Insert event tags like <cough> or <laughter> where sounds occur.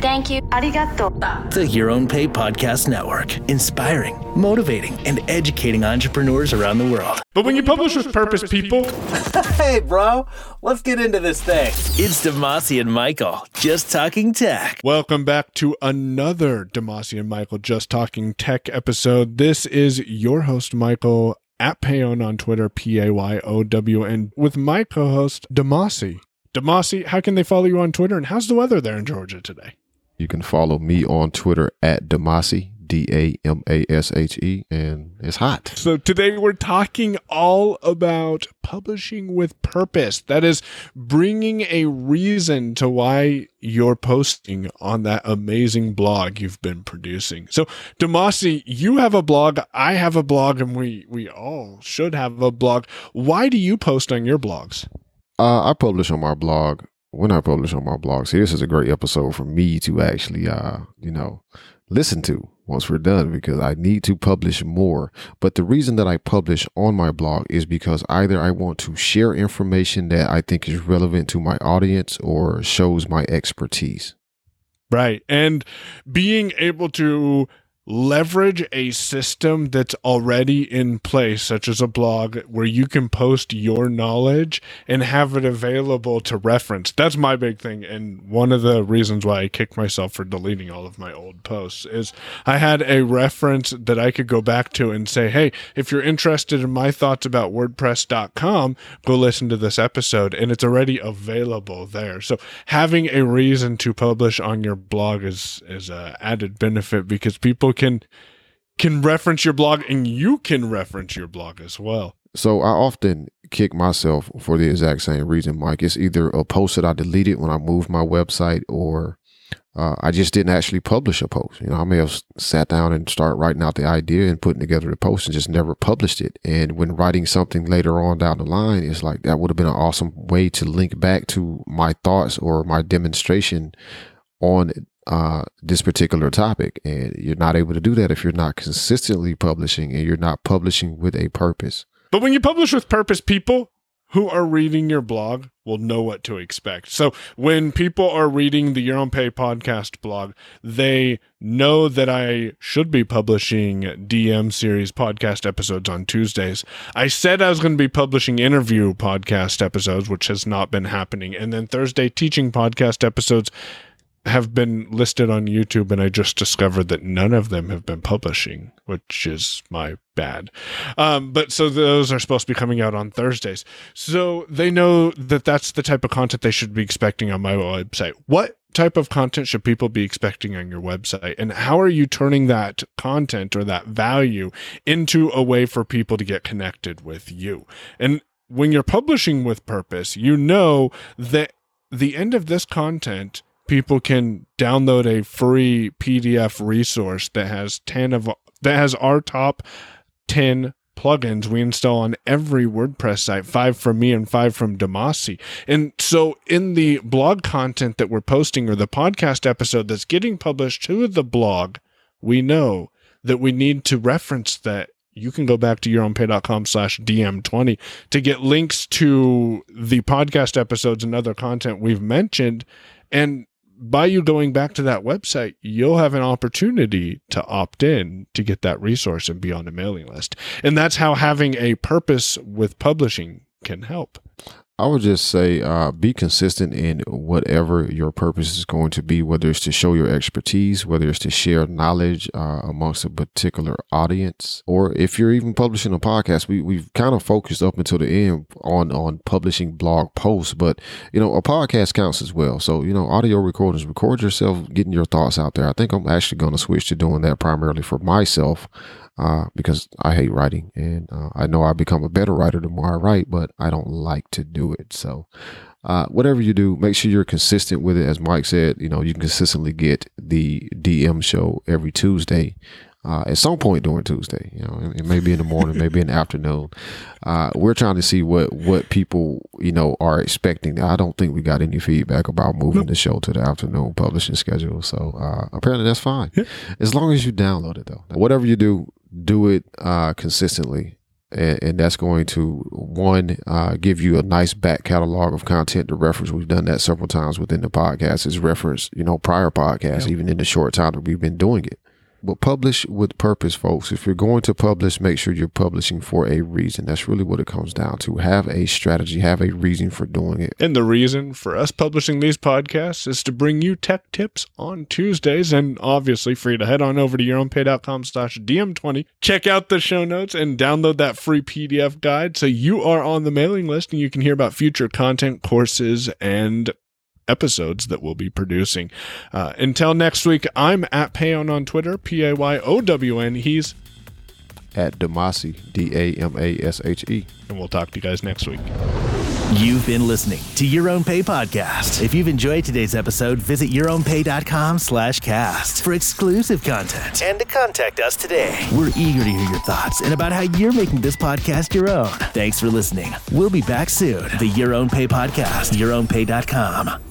Thank you. Arigato. The Your Own Pay Podcast Network, inspiring, motivating, and educating entrepreneurs around the world. But when you publish with purpose, people. <laughs> hey, bro, let's get into this thing. It's Damashe and Michael, just talking tech. Welcome back to another Damashe and Michael Just Talking Tech episode. This is your host, Michael, at Payown on Twitter, P A Y O W, and with my co host, Damashe. Damashe, how can they follow you on Twitter, and how's the weather there in Georgia today? You can follow me on Twitter at Damashe, D A M A S H E, and it's hot. So today we're talking all about publishing with purpose. That is bringing a reason to why you're posting on that amazing blog you've been producing. So Damashe, you have a blog, I have a blog, and we we all should have a blog. Why do you post on your blogs? Uh, I publish on my blog when I publish on my blog. See, this is a great episode for me to actually, uh, you know, listen to once we're done because I need to publish more. But the reason that I publish on my blog is because either I want to share information that I think is relevant to my audience or shows my expertise. Right. And being able to leverage a system that's already in place, such as a blog, where you can post your knowledge and have it available to reference. That's my big thing. And one of the reasons why I kicked myself for deleting all of my old posts is I had a reference that I could go back to and say, hey, if you're interested in my thoughts about WordPress.com, go listen to this episode. And it's already available there. So having a reason to publish on your blog is, is an added benefit because people can can reference your blog and you can reference your blog as well. So I often kick myself for the exact same reason, Mike. It's either a post that I deleted when I moved my website or uh, I just didn't actually publish a post. You know, I may have sat down and start writing out the idea and putting together the post and just never published it. And when writing something later on down the line, it's like that would have been an awesome way to link back to my thoughts or my demonstration on uh, this particular topic. And you're not able to do that if you're not consistently publishing and you're not publishing with a purpose. But when you publish with purpose, people who are reading your blog will know what to expect. So when people are reading the Your Own Pay podcast blog, they know that I should be publishing DM series podcast episodes on Tuesdays. I said I was going to be publishing interview podcast episodes, which has not been happening. And then Thursday teaching podcast episodes have been listed on YouTube, and I just discovered that none of them have been publishing, which is my bad. Um, but so those are supposed to be coming out on Thursdays. So they know that that's the type of content they should be expecting on my website. What type of content should people be expecting on your website? And how are you turning that content or that value into a way for people to get connected with you? And when you're publishing with purpose, you know that the end of this content people can download a free PDF resource that has 10 of that has our top 10 plugins we install on every WordPress site, five from me and five from Damashe. And so in the blog content that we're posting or the podcast episode that's getting published to the blog, we know that we need to reference that you can go back to your yourownpay.com slash DM20 to get links to the podcast episodes and other content we've mentioned. And by you going back to that website, you'll have an opportunity to opt in to get that resource and be on a mailing list. And that's how having a purpose with publishing can help. I would just say uh, be consistent in whatever your purpose is going to be, whether it's to show your expertise, whether it's to share knowledge uh, amongst a particular audience, or if you're even publishing a podcast. We we've kind of focused up until the end on on publishing blog posts, but you know a podcast counts as well. So you know audio recordings, record yourself, getting your thoughts out there. I think I'm actually going to switch to doing that primarily for myself uh, because I hate writing and uh, I know I become a better writer the more I write, but I don't like to do it. So, uh, whatever you do, make sure you're consistent with it. As Mike said, you know, you can consistently get the DM show every Tuesday. Uh, at some point during Tuesday, you know, it may be in the morning, maybe in the afternoon. Uh, we're trying to see what what people you know are expecting. I don't think we got any feedback about moving the show to the afternoon publishing schedule. So uh, apparently that's fine, as long as you download it though. Whatever you do, do it uh, consistently and, and that's going to one uh, give you a nice back catalog of content to reference. We've done that several times within the podcast. Is reference you know prior podcasts, even in the short time that we've been doing it. But publish with purpose, folks. If you're going to publish, make sure you're publishing for a reason. That's really what it comes down to. Have a strategy, have a reason for doing it. And the reason for us publishing these podcasts is to bring you tech tips on Tuesdays. And obviously, you to head on over to yourownpay.com slash DM20, check out the show notes and download that free PDF guide so you are on the mailing list and you can hear about future content, courses, and episodes that we'll be producing. Uh, until next week, I'm at Payown on Twitter, P A Y O W N. He's at Damashe, D A M A S H E. And we'll talk to you guys next week. You've been listening to Your Own Pay Podcast. If you've enjoyed today's episode, visit yourownpay.com slash cast for exclusive content and to contact us today. We're eager to hear your thoughts and about how you're making this podcast your own. Thanks for listening. We'll be back soon. The Your Own Pay Podcast, yourownpay.com.